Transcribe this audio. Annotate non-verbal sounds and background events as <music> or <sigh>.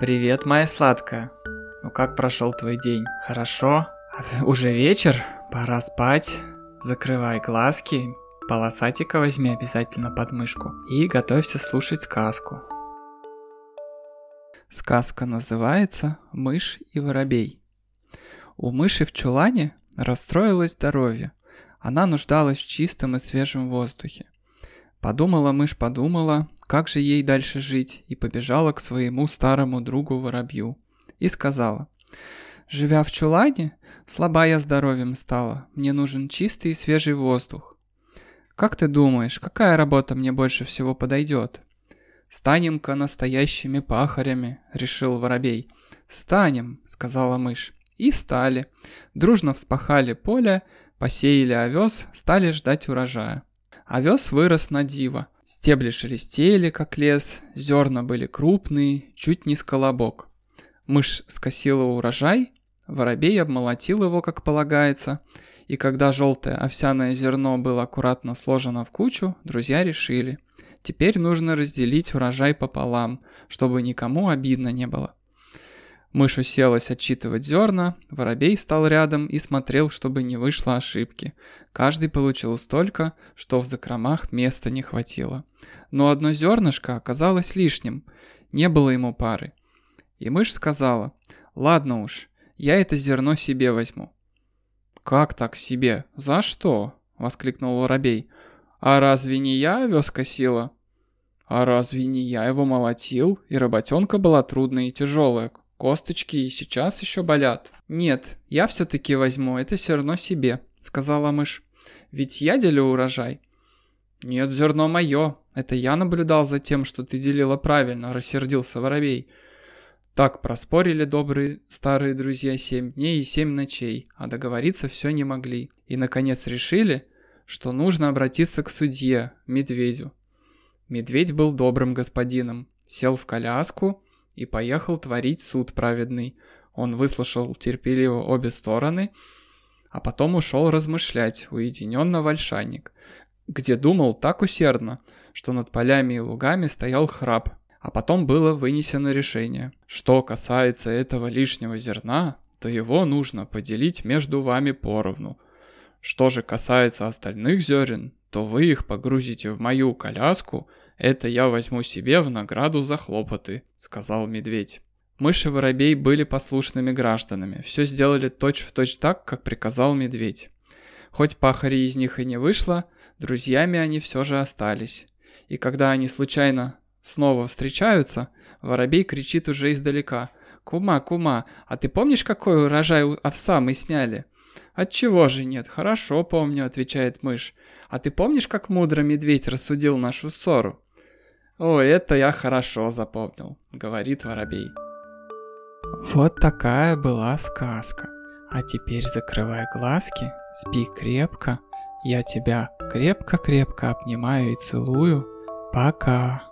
Привет, моя сладкая. Ну как прошел твой день? Хорошо? <laughs> Уже вечер? Пора спать. Закрывай глазки, полосатика возьми обязательно под мышку и готовься слушать сказку. Сказка называется «Мышь и воробей». У мыши в чулане расстроилось здоровье. Она нуждалась в чистом и свежем воздухе. Подумала мышь, подумала, как же ей дальше жить, и побежала к своему старому другу воробью. И сказала, «Живя в чулане, слаба я здоровьем стала, мне нужен чистый и свежий воздух. Как ты думаешь, какая работа мне больше всего подойдет?» «Станем-ка настоящими пахарями», — решил воробей. «Станем», — сказала мышь. И стали. Дружно вспахали поле, посеяли овес, стали ждать урожая. Овес вырос на диво. Стебли шелестели, как лес, зерна были крупные, чуть не с. Мышь скосила урожай, воробей обмолотил его, как полагается, и когда желтое овсяное зерно было аккуратно сложено в кучу, друзья решили, теперь нужно разделить урожай пополам, чтобы никому обидно не было. Мышь уселась отчитывать зерна, воробей стал рядом и смотрел, чтобы не вышло ошибки. Каждый получил столько, что в закромах места не хватило. Но одно зернышко оказалось лишним, не было ему пары. И мышь сказала, «Ладно уж, я это зерно себе возьму». «Как так себе? За что?» — воскликнул воробей. «А разве не я овес косила?» «А разве не я его молотил, и работенка была трудная и тяжелая? Косточки и сейчас еще болят. Нет, я все-таки возьму это зерно себе, сказала мышь. Ведь я делю урожай. Нет, зерно мое. Это я наблюдал за тем, что ты делила правильно, рассердился воробей. Так проспорили добрые старые друзья семь дней и семь ночей, а договориться все не могли. И, наконец, решили, что нужно обратиться к судье, медведю. Медведь был добрым господином, сел в коляску и поехал творить суд праведный. Он выслушал терпеливо обе стороны, а потом ушел размышлять, уединенно в Ольшанник, где думал так усердно, что над полями и лугами стоял храп. А потом было вынесено решение. Что касается этого лишнего зерна, то его нужно поделить между вами поровну. Что же касается остальных зерен, то вы их погрузите в мою коляску – «Это я возьму себе в награду за хлопоты», — сказал медведь. Мыши и воробей были послушными гражданами, все сделали точь-в-точь точь так, как приказал медведь. Хоть пахари из них и не вышло, друзьями они все же остались. И когда они случайно снова встречаются, воробей кричит уже издалека. «Кума, кума, а ты помнишь, какой урожай овса мы сняли?» «Отчего же нет? Хорошо помню», — отвечает мышь. «А ты помнишь, как мудро медведь рассудил нашу ссору?» «О, это я хорошо запомнил», — говорит воробей. Вот такая была сказка. А теперь закрывай глазки, спи крепко. Я тебя крепко-крепко обнимаю и целую. Пока.